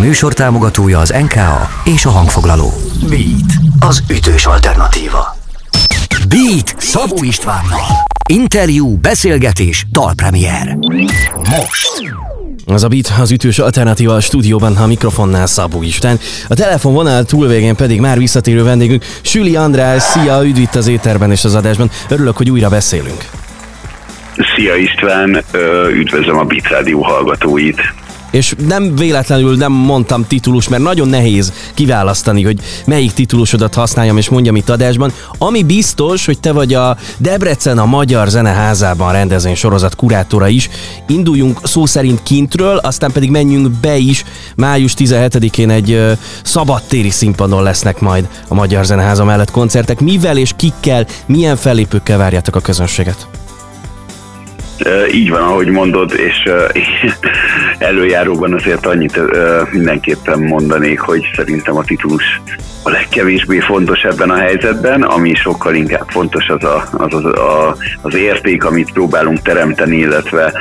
műsor támogatója az NKA és a hangfoglaló. Beat, az ütős alternatíva. Beat Szabó Istvánnal. Interjú, beszélgetés, dalpremier. Most. Az a Beat az ütős alternatíva a stúdióban, a mikrofonnál Szabó István. A telefonvonal túlvégén pedig már visszatérő vendégünk Süli András. Szia, üdv itt az éterben és az adásban. Örülök, hogy újra beszélünk. Szia István, üdvözlöm a Beat Rádió hallgatóit és nem véletlenül nem mondtam titulus, mert nagyon nehéz kiválasztani, hogy melyik titulusodat használjam és mondjam itt adásban. Ami biztos, hogy te vagy a Debrecen a Magyar Zeneházában rendezvény sorozat kurátora is. Induljunk szó szerint kintről, aztán pedig menjünk be is. Május 17-én egy szabadtéri színpadon lesznek majd a Magyar Zeneháza mellett koncertek. Mivel és kikkel, milyen fellépőkkel várjátok a közönséget? Így van, ahogy mondod, és előjáróban azért annyit mindenképpen mondanék, hogy szerintem a titulus a legkevésbé fontos ebben a helyzetben, ami sokkal inkább fontos az a, az, az, a, az érték, amit próbálunk teremteni, illetve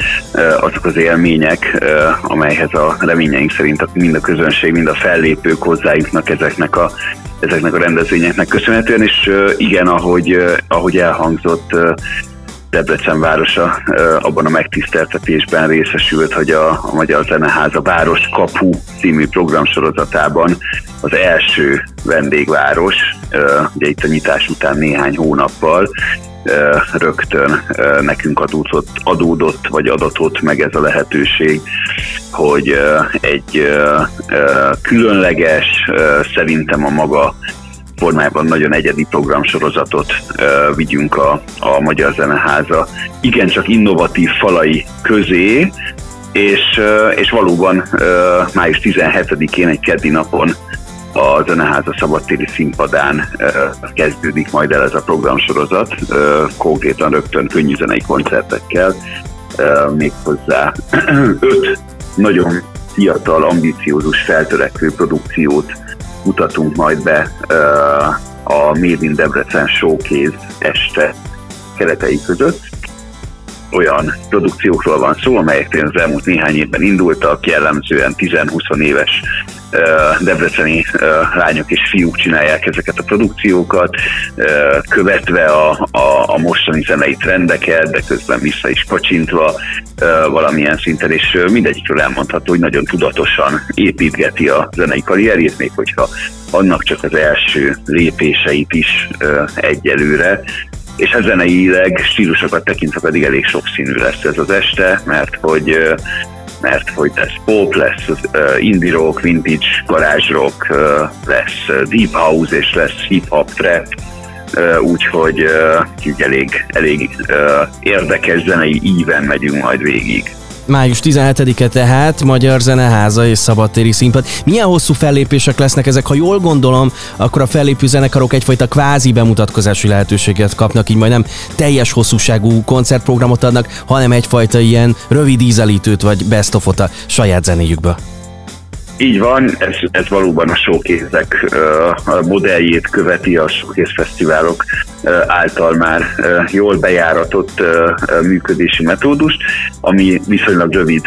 azok az élmények, amelyhez a reményeink szerint mind a közönség, mind a fellépők hozzájutnak ezeknek a ezeknek a rendezvényeknek köszönhetően, és igen, ahogy, ahogy elhangzott, Debrecen városa abban a megtiszteltetésben részesült, hogy a, a Magyar Zeneháza Város Kapu című programsorozatában az első vendégváros, ugye itt a nyitás után néhány hónappal, rögtön nekünk adódott, adódott, vagy adatott meg ez a lehetőség, hogy egy különleges, szerintem a maga formájában nagyon egyedi programsorozatot uh, vigyünk a, a Magyar Zeneháza igencsak innovatív falai közé, és, uh, és valóban uh, május 17-én egy keddi napon a Zeneháza szabadtéri színpadán kezdődik majd el ez a programsorozat, konkrétan rögtön könnyűzenei koncertekkel, uh, méghozzá öt nagyon fiatal, ambiciózus, feltörekvő produkciót mutatunk majd be a Made in Debrecen Showcase este keretei között. Olyan produkciókról van szó, amelyek az elmúlt néhány évben indultak, jellemzően 10-20 éves debreceni lányok és fiúk csinálják ezeket a produkciókat, követve a, a, a mostani zenei trendeket, de közben vissza is kacsintva valamilyen szinten, és mindegyikről elmondható, hogy nagyon tudatosan építgeti a zenei karrierjét, még hogyha annak csak az első lépéseit is egyelőre, és a zeneileg stílusokat tekintve pedig elég sokszínű lesz ez az este, mert hogy mert hogy lesz pop, lesz uh, indie rock, vintage, garage rock, uh, lesz deep house és lesz hip-hop trap, uh, úgyhogy uh, elég, elég uh, érdekes zenei íven megyünk majd végig. Május 17-e tehát Magyar Zeneháza és Szabadtéri Színpad. Milyen hosszú fellépések lesznek ezek? Ha jól gondolom, akkor a fellépő zenekarok egyfajta kvázi bemutatkozási lehetőséget kapnak, így majd nem teljes hosszúságú koncertprogramot adnak, hanem egyfajta ilyen rövid ízelítőt vagy best a saját zenéjükből. Így van, ez, ez valóban a showkézek modelljét követi a showkéz által már jól bejáratott működési metódust, ami viszonylag rövid,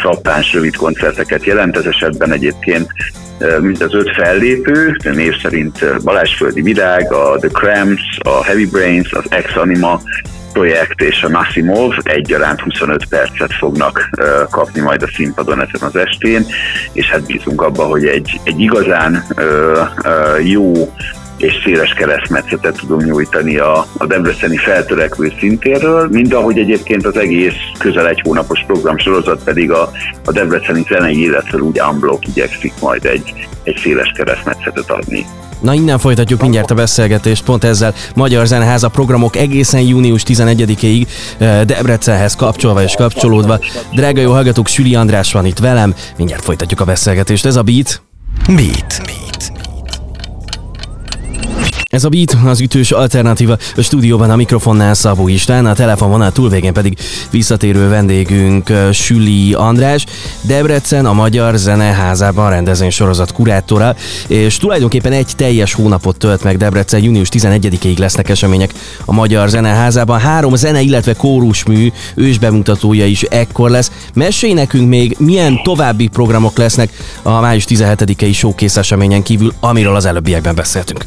frappáns rövid koncerteket jelent, ez esetben egyébként mint az öt fellépő, név szerint Balázsföldi Virág, a The Cramps, a Heavy Brains, az Ex Anima, projekt és a Nasimov egyaránt 25 percet fognak kapni majd a színpadon ezen az estén, és hát bízunk abba, hogy egy, egy igazán jó és széles keresztmetszetet tudunk nyújtani a, a Debreceni feltörekvő szintéről, mind ahogy egyébként az egész közel egy hónapos programsorozat pedig a, a Debreceni zenei életről úgy unblock igyekszik majd egy, egy széles keresztmetszetet adni. Na innen folytatjuk mindjárt a beszélgetést, pont ezzel Magyar Zeneháza programok egészen június 11-ig eh, Debrecenhez kapcsolva és kapcsolódva. Drága jó hallgatók, Süli András van itt velem, mindjárt folytatjuk a beszélgetést. Ez a Beat. Beat. Beat. Ez a Beat, az ütős alternatíva a stúdióban a mikrofonnál Szabó István, a telefonvonal túlvégén pedig visszatérő vendégünk Süli András, Debrecen a Magyar Zeneházában rendezvény sorozat kurátora, és tulajdonképpen egy teljes hónapot tölt meg Debrecen, június 11-ig lesznek események a Magyar Zeneházában. Három zene, illetve kórusmű ősbemutatója is ekkor lesz. Mesélj nekünk még, milyen további programok lesznek a május 17-i showkész eseményen kívül, amiről az előbbiekben beszéltünk.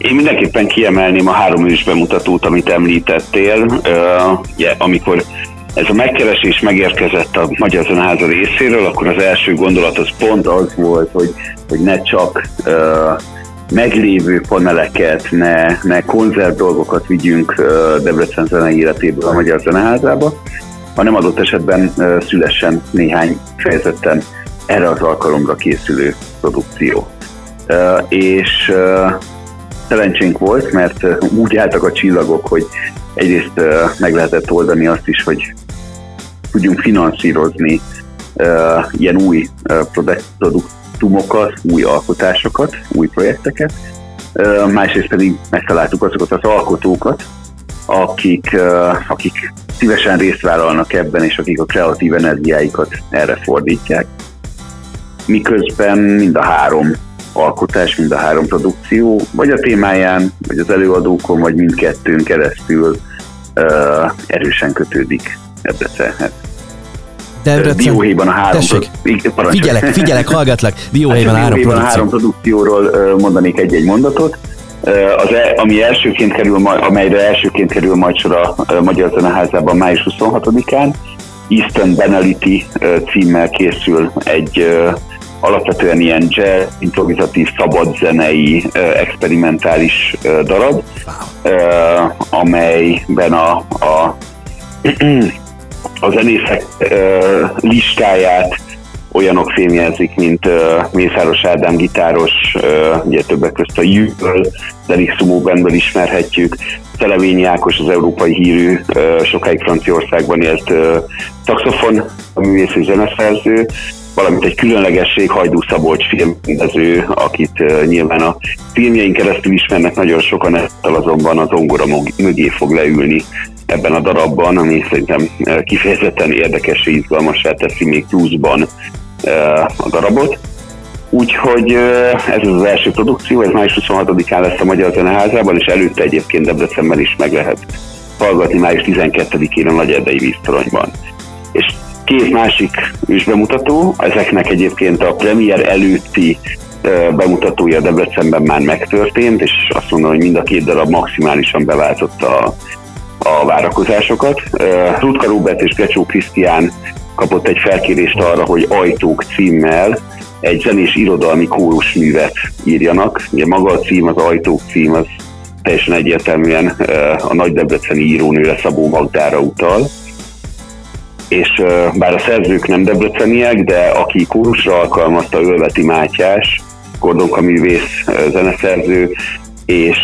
Én mindenképpen kiemelném a három ős bemutatót, amit említettél, yeah, amikor ez a megkeresés megérkezett a Magyar Zeneháza részéről, akkor az első gondolat az pont az volt, hogy, hogy ne csak uh, meglévő paneleket, ne, ne konzert dolgokat vigyünk uh, Debrecen zenei életéből a Magyar Zeneházába, hanem adott esetben uh, szülessen néhány fejezetten erre az alkalomra készülő produkció. Uh, és uh, szerencsénk volt, mert úgy álltak a csillagok, hogy egyrészt meg lehetett oldani azt is, hogy tudjunk finanszírozni ilyen új produktumokat, új alkotásokat, új projekteket, másrészt pedig megtaláltuk azokat az alkotókat, akik, akik szívesen részt vállalnak ebben, és akik a kreatív energiáikat erre fordítják. Miközben mind a három alkotás, mind a három produkció, vagy a témáján, vagy az előadókon, vagy mindkettőn keresztül uh, erősen kötődik Debrecenhez. Debrecen. Dióhéjban a három... Tessék, figyelek, figyelek, hallgatlak. Dióhéjban hát a három produkció. a három produkcióról mondanék egy-egy mondatot. Az, e, ami elsőként kerül, amelyre elsőként kerül majd sor a Magyar Zeneházában május 26-án, Eastern Benality címmel készül egy alapvetően ilyen jazz, improvizatív, szabadzenei, experimentális darab, amelyben a, a, a zenészek listáját olyanok fémjelzik, mint uh, Mészáros Ádám gitáros, uh, ugye többek közt a Jűből, Delik Sumo Bandből ismerhetjük, Szelevényi Ákos az európai hírű, uh, sokáig Franciaországban élt uh, szaxofon, a művész és zeneszerző, valamint egy különlegesség Hajdú Szabolcs filmrendező, akit nyilván a filmjeink keresztül ismernek nagyon sokan, ezzel azonban az ongora mögé fog leülni ebben a darabban, ami szerintem kifejezetten érdekes és izgalmasá teszi még pluszban a darabot. Úgyhogy ez az első produkció, ez május 26-án lesz a Magyar Zeneházában, és előtte egyébként Debrecenben is meg lehet hallgatni május 12-én a Nagy Erdei víztoronyban. És két másik is bemutató, ezeknek egyébként a premier előtti bemutatója Debrecenben már megtörtént, és azt mondom, hogy mind a két darab maximálisan beváltotta a, a várakozásokat. Rutka Robert és Grecsó Krisztián kapott egy felkérést arra, hogy Ajtók címmel egy zenés irodalmi kórusművet írjanak. Ugye maga a cím, az Ajtók cím, az teljesen egyértelműen a nagy debreceni írónőre Szabó Magdára utal és bár a szerzők nem debreceniek, de aki kórusra alkalmazta Ölveti Mátyás, Kordonka művész zeneszerző, és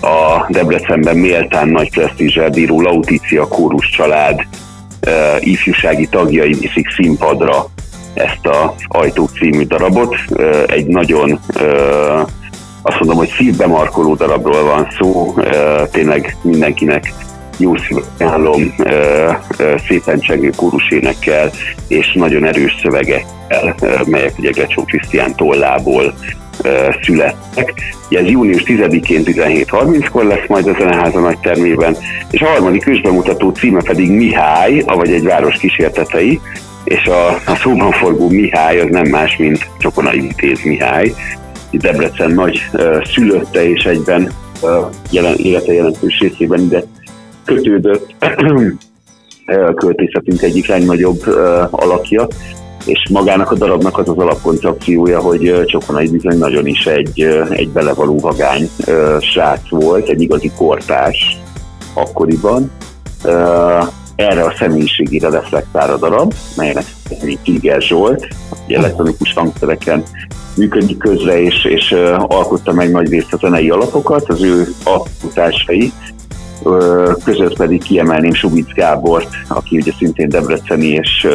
a Debrecenben méltán nagy presztízsel bíró Lautícia kórus család ifjúsági tagjai viszik színpadra ezt a Ajtók című darabot. Egy nagyon azt mondom, hogy szívbe markoló darabról van szó, tényleg mindenkinek jó szívem szépen csengő kórusénekkel és nagyon erős szövegekkel, melyek ugye Grecsó Krisztián tollából születtek. Ugye ez június 10-én 17.30-kor lesz majd a Zeneháza nagy termében, és a harmadik ősbemutató címe pedig Mihály, avagy egy város kísértetei, és a, a szóban forgó Mihály az nem más, mint Csokonai Vitéz Mihály, Debrecen nagy szülötte és egyben jelen, élete jelentős részében ide kötődött költészetünk egyik legnagyobb alakja, és magának a darabnak az az alapkoncepciója, hogy Csokonai bizony nagyon is egy, egy belevaló vagány srác volt, egy igazi kortás akkoriban. Erre a személyiségére reflektál a darab, melynek Tiger Zsolt, elektronikus hangszereken működik közre, és, és alkotta meg nagy részt a zenei alapokat, az ő alkotásai között pedig kiemelném Subic Gábort, aki ugye szintén debreceni és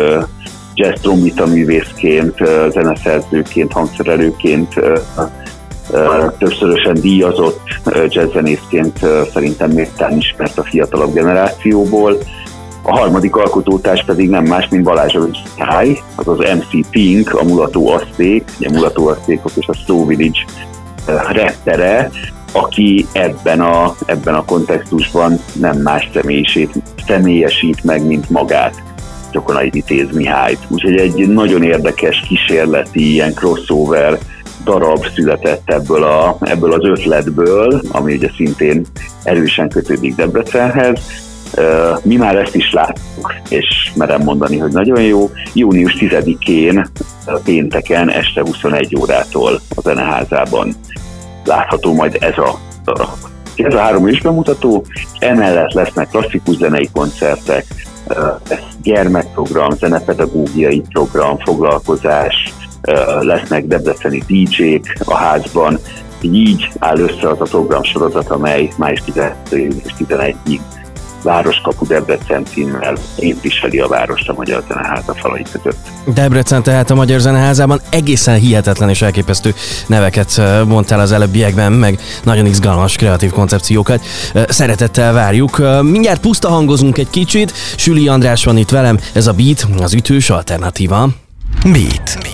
jazz trombita művészként, zeneszerzőként, hangszerelőként többszörösen díjazott jazzzenészként szerintem méltán ismert a fiatalabb generációból. A harmadik alkotótárs pedig nem más, mint Balázsovics Táj, az az MC Pink, a mulató aszték, ugye mulató asztékok és a Slow Village rettere, aki ebben a, ebben a kontextusban nem más személyesít meg, mint magát. Csokonai Vitéz Mihályt. Úgyhogy egy nagyon érdekes kísérleti ilyen crossover darab született ebből, a, ebből az ötletből, ami ugye szintén erősen kötődik Debrecenhez. Mi már ezt is láttuk, és merem mondani, hogy nagyon jó. Június 10-én, pénteken este 21 órától a Zeneházában látható majd ez a. Ez a három is bemutató, emellett lesznek klasszikus zenei koncertek, lesz gyermekprogram, zenepedagógiai program, foglalkozás, lesznek debreceni DJ-k a házban, így áll össze az a program sorozat, amely május 11-ig Városkapu Debrecen címmel képviseli a várost a Magyar Zeneháza falai között. Debrecen tehát a Magyar Zeneházában egészen hihetetlen és elképesztő neveket mondtál az előbbiekben, meg nagyon izgalmas kreatív koncepciókat. Szeretettel várjuk. Mindjárt puszta hangozunk egy kicsit. Süli András van itt velem, ez a Beat, az ütős alternatíva. Beat.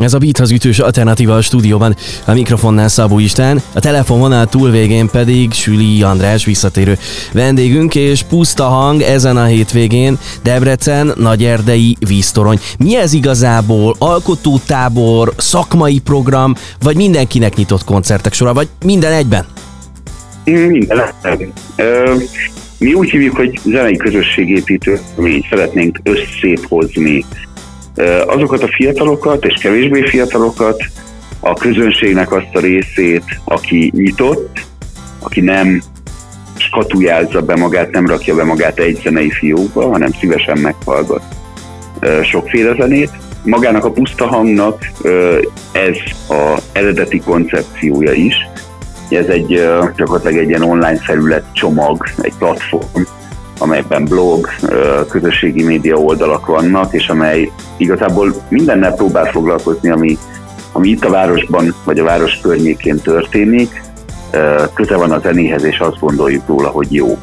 Ez a Beat az ütős alternatíva a stúdióban, a mikrofonnál Szabó István, a telefonvonal túlvégén pedig Süli András visszatérő vendégünk, és puszta hang ezen a hétvégén Debrecen, Nagyerdei víztorony. Mi ez igazából? Alkotótábor, szakmai program, vagy mindenkinek nyitott koncertek sora, vagy minden egyben? Minden egyben. Mi úgy hívjuk, hogy zenei közösségépítő, mi szeretnénk összéthozni azokat a fiatalokat és kevésbé fiatalokat, a közönségnek azt a részét, aki nyitott, aki nem skatujázza be magát, nem rakja be magát egy zenei fiókba, hanem szívesen meghallgat sokféle zenét. Magának a puszta hangnak ez a eredeti koncepciója is. Ez egy gyakorlatilag egy ilyen online felület csomag, egy platform, amelyben blog, közösségi média oldalak vannak, és amely igazából mindennel próbál foglalkozni, ami, ami itt a városban, vagy a város környékén történik, köze van a zenéhez, és azt gondoljuk róla, hogy jó.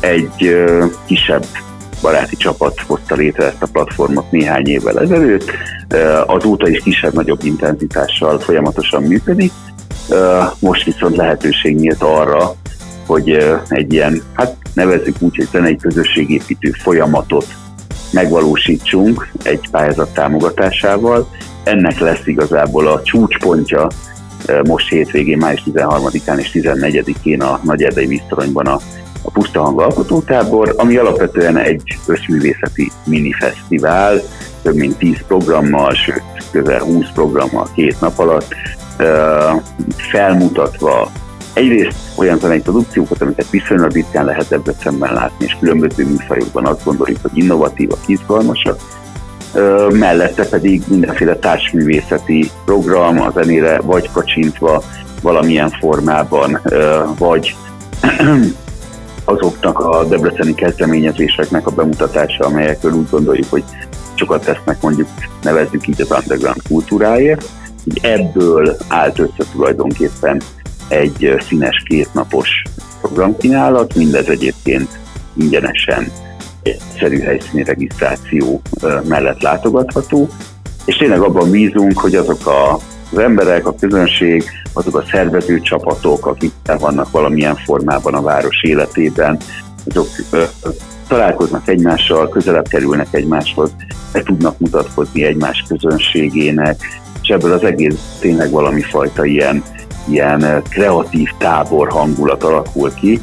Egy kisebb baráti csapat hozta létre ezt a platformot néhány évvel ezelőtt, azóta is kisebb-nagyobb intenzitással folyamatosan működik, most viszont lehetőség nyílt arra, hogy egy ilyen, hát nevezzük úgy, hogy zenei közösségépítő folyamatot megvalósítsunk egy pályázat támogatásával. Ennek lesz igazából a csúcspontja most hétvégén, május 13-án és 14-én a Nagy Erdei Víztoronyban a, a Puszta Hang Alkotótábor, ami alapvetően egy összművészeti minifesztivál, több mint 10 programmal, sőt közel 20 programmal két nap alatt, felmutatva egyrészt olyan produkciókat, amiket viszonylag ritkán lehet ebben szemben látni, és különböző műfajokban azt gondoljuk, hogy innovatívak, izgalmasak, mellette pedig mindenféle társművészeti program a zenére vagy kacsintva valamilyen formában, vagy azoknak a debreceni kezdeményezéseknek a bemutatása, amelyekről úgy gondoljuk, hogy sokat tesznek mondjuk nevezzük így az underground kultúráért. Ebből állt össze tulajdonképpen egy színes kétnapos programkínálat, mindez egyébként ingyenesen egyszerű helyszíni regisztráció mellett látogatható, és tényleg abban bízunk, hogy azok a az emberek, a közönség, azok a szervező csapatok, akik vannak valamilyen formában a város életében, azok találkoznak egymással, közelebb kerülnek egymáshoz, be tudnak mutatkozni egymás közönségének, és ebből az egész tényleg valami fajta ilyen ilyen eh, kreatív tábor hangulat alakul ki.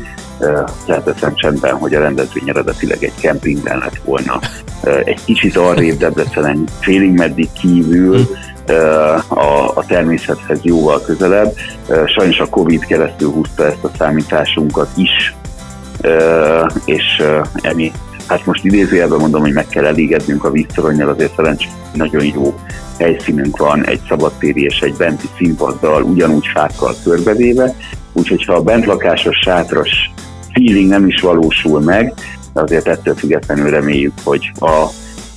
Felteszem eh, csendben, hogy a rendezvény eredetileg egy kempingben lett volna. Eh, egy kicsit arrébb Debrecenen félig meddig kívül, a, a természethez jóval közelebb. Sajnos a Covid keresztül húzta ezt a számításunkat is, és emi, hát most idézőjelben mondom, hogy meg kell elégednünk a víztoronnyal, azért szerencsére nagyon jó helyszínünk van, egy szabadtéri és egy benti színpaddal, ugyanúgy fákkal körbevéve, úgyhogy ha a bentlakásos sátras feeling nem is valósul meg, de azért ettől függetlenül reméljük, hogy a,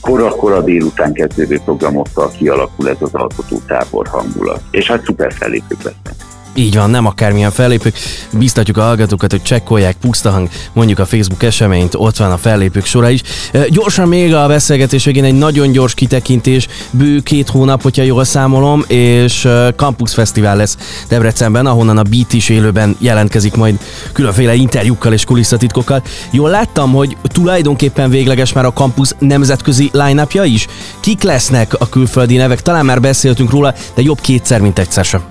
kora-kora délután kezdődő programokkal kialakul ez az alkotótábor hangulat. És hát szuper fellépők lesznek. Így van, nem akármilyen fellépők. Biztatjuk a hallgatókat, hogy csekkolják pusztahang, mondjuk a Facebook eseményt, ott van a fellépők sora is. Gyorsan még a beszélgetés végén egy nagyon gyors kitekintés, bő két hónap, hogyha jól számolom, és Campus Fesztivál lesz Debrecenben, ahonnan a Beat is élőben jelentkezik majd különféle interjúkkal és kulisszatitkokkal. Jól láttam, hogy tulajdonképpen végleges már a Campus nemzetközi line is? Kik lesznek a külföldi nevek? Talán már beszéltünk róla, de jobb kétszer, mint egyszer sem.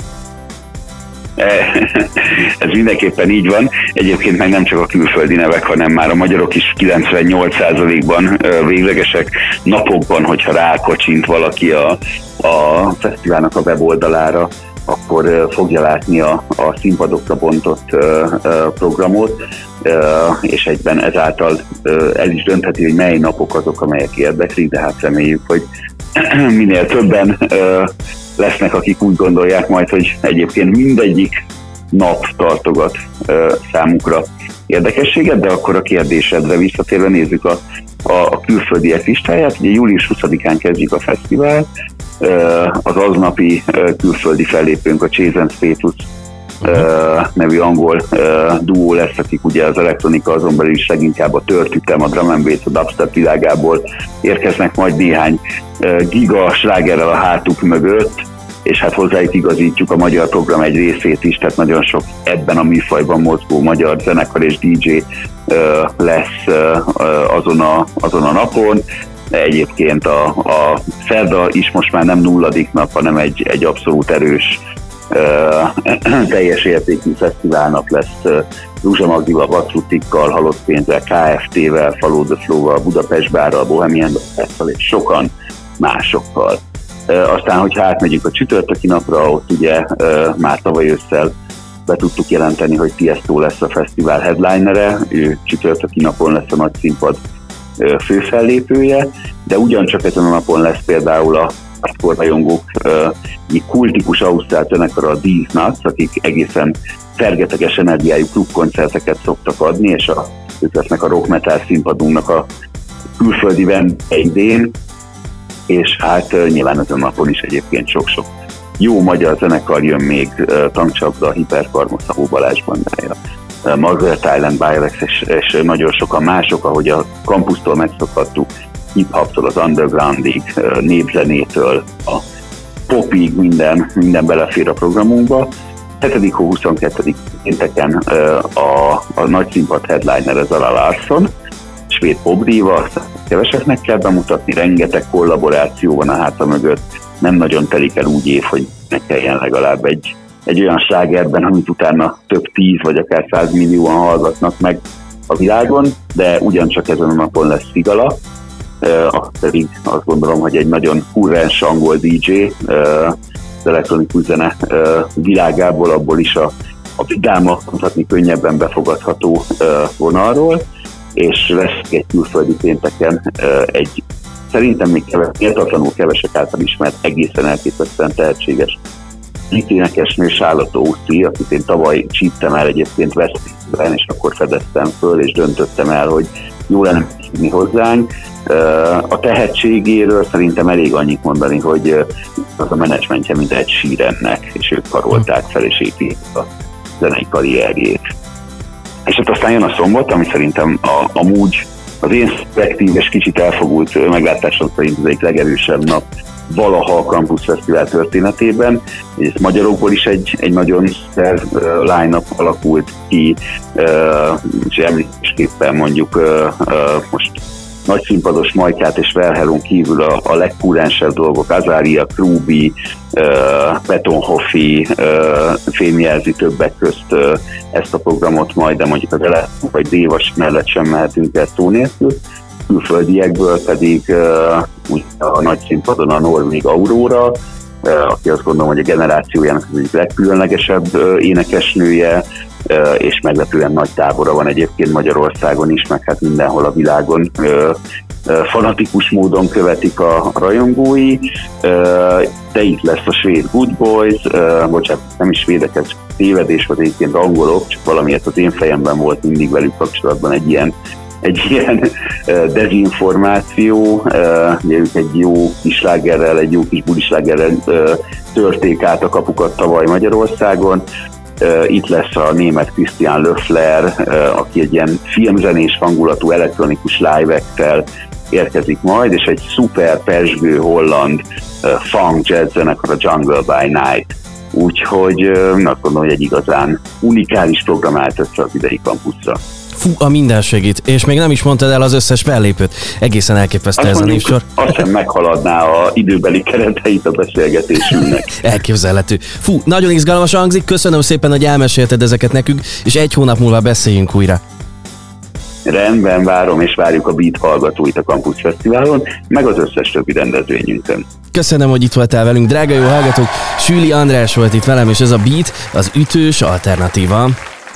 Ez mindenképpen így van. Egyébként meg nem csak a külföldi nevek, hanem már a magyarok is 98%-ban véglegesek. Napokban, hogyha rákocsint valaki a, a fesztiválnak a weboldalára, akkor fogja látni a, a színpadokra bontott programot, és egyben ezáltal el is döntheti, hogy mely napok azok, amelyek érdeklik, de hát reméljük, hogy minél többen lesznek, akik úgy gondolják majd, hogy egyébként mindegyik nap tartogat számukra érdekességet, de akkor a kérdésedre visszatérve nézzük a, a, a külföldiek listáját. Ugye július 20-án kezdjük a fesztivál, az aznapi külföldi fellépőnk a Chase Status uh, nevű angol duó lesz, akik ugye az elektronika azon belül is leginkább a törtütem, a drum and bass, a dubstep világából érkeznek majd néhány giga slágerrel a hátuk mögött, és hát hozzájuk igazítjuk a magyar program egy részét is, tehát nagyon sok ebben a műfajban mozgó magyar zenekar és DJ lesz azon, a, azon a napon. Egyébként a, a szerda is most már nem nulladik nap, hanem egy, egy abszolút erős teljes értékű fesztiválnak lesz Rúzsa Magdival, Vatrutikkal, Halott Pénzzel, KFT-vel, Follow the Flow-val, Budapest Bárral, Bohemian Festival és sokan másokkal. Aztán, hogyha átmegyünk a csütörtöki napra, ott ugye már tavaly ősszel be tudtuk jelenteni, hogy Tiesto lesz a fesztivál headlinere, ő csütörtöki napon lesz a nagy színpad főfellépője, de ugyancsak ezen a napon lesz például a hardcore egy kultikus ausztrál zenekar a These Nuts, akik egészen fergeteges energiájú klubkoncerteket szoktak adni, és a, ők lesznek a rock metal színpadunknak a külföldi vendégén, és hát nyilván ezen napon is egyébként sok-sok jó magyar zenekar jön még, tankcsapda, a Balázs bandája, Margaret Island, Birex, és, és nagyon sokan mások, ahogy a kampusztól megszokhattuk, hip-hoptól az undergroundig, népzenétől, a popig minden, minden belefér a programunkba. 7. 22. pénteken a, a nagy színpad headliner az Ala Larson, svéd popdíva, keveseknek kell bemutatni, rengeteg kollaboráció van a háta mögött, nem nagyon telik el úgy év, hogy ne kelljen legalább egy, egy olyan slágerben, amit utána több tíz vagy akár százmillióan hallgatnak meg a világon, de ugyancsak ezen a napon lesz Figala, az pedig azt gondolom, hogy egy nagyon kurrens angol DJ, az elektronikus zene világából, abból is a, a vidáma, mondhatni könnyebben befogadható vonalról, és lesz egy külföldi pénteken egy szerintem még keves, méltatlanul kevesek által ismert, egészen elképesztően tehetséges énekesnő Charlotte Ószi, akit én tavaly csíptem el egyébként Veszprémben, és akkor fedeztem föl, és döntöttem el, hogy jó lenne hívni hozzánk. A tehetségéről szerintem elég annyit mondani, hogy az a menedzsmentje, mint egy sírennek, és ők karolták fel és építik a zenei karrierjét. És hát aztán jön a szombat, ami szerintem a, amúgy az én szubjektív és kicsit elfogult meglátásom szerint az egyik legerősebb nap valaha a Campus Fesztivál történetében, és magyarokból is egy, egy nagyon szer line alakult ki, és említésképpen mondjuk most nagy színpados Majkát és Verhelon kívül a, a legkúrensebb dolgok, Azaria, Krubi, uh, Betonhoffi fémjelzi többek közt ezt a programot majd, de mondjuk az ele vagy Dévas mellett sem mehetünk el szó nélkül. Külföldiekből pedig a nagy színpadon a Norvég Aurora, aki azt gondolom, hogy a generációjának az egyik legkülönlegesebb énekesnője, és meglepően nagy tábora van egyébként Magyarországon is, meg hát mindenhol a világon. Fanatikus módon követik a rajongói, de itt lesz a svéd Good Boys, bocsánat, nem is svédeket, tévedés volt egyébként angolok, csak valamiért az én fejemben volt mindig velük kapcsolatban egy ilyen egy ilyen dezinformáció, egy jó kislágerrel, egy jó kis bulislágerrel törték át a kapukat tavaly Magyarországon, itt lesz a német Christian Löffler, aki egy ilyen filmzenés hangulatú elektronikus live érkezik majd, és egy szuper pesgő holland funk jazz zenekar a Jungle by Night. Úgyhogy azt gondolom, hogy egy igazán unikális program állt össze az idei kampuszra. Fú, a minden segít. És még nem is mondtad el az összes fellépőt. Egészen elképesztő ez a névsor. Azt sem meghaladná a időbeli kereteit a beszélgetésünknek. Elképzelhető. Fú, nagyon izgalmas hangzik. Köszönöm szépen, hogy elmesélted ezeket nekünk, és egy hónap múlva beszéljünk újra. Rendben, várom, és várjuk a Beat hallgatóit a Campus Fesztiválon, meg az összes többi rendezvényünkön. Köszönöm, hogy itt voltál velünk, drága jó hallgatók. Süli András volt itt velem, és ez a Beat, az ütős alternatíva.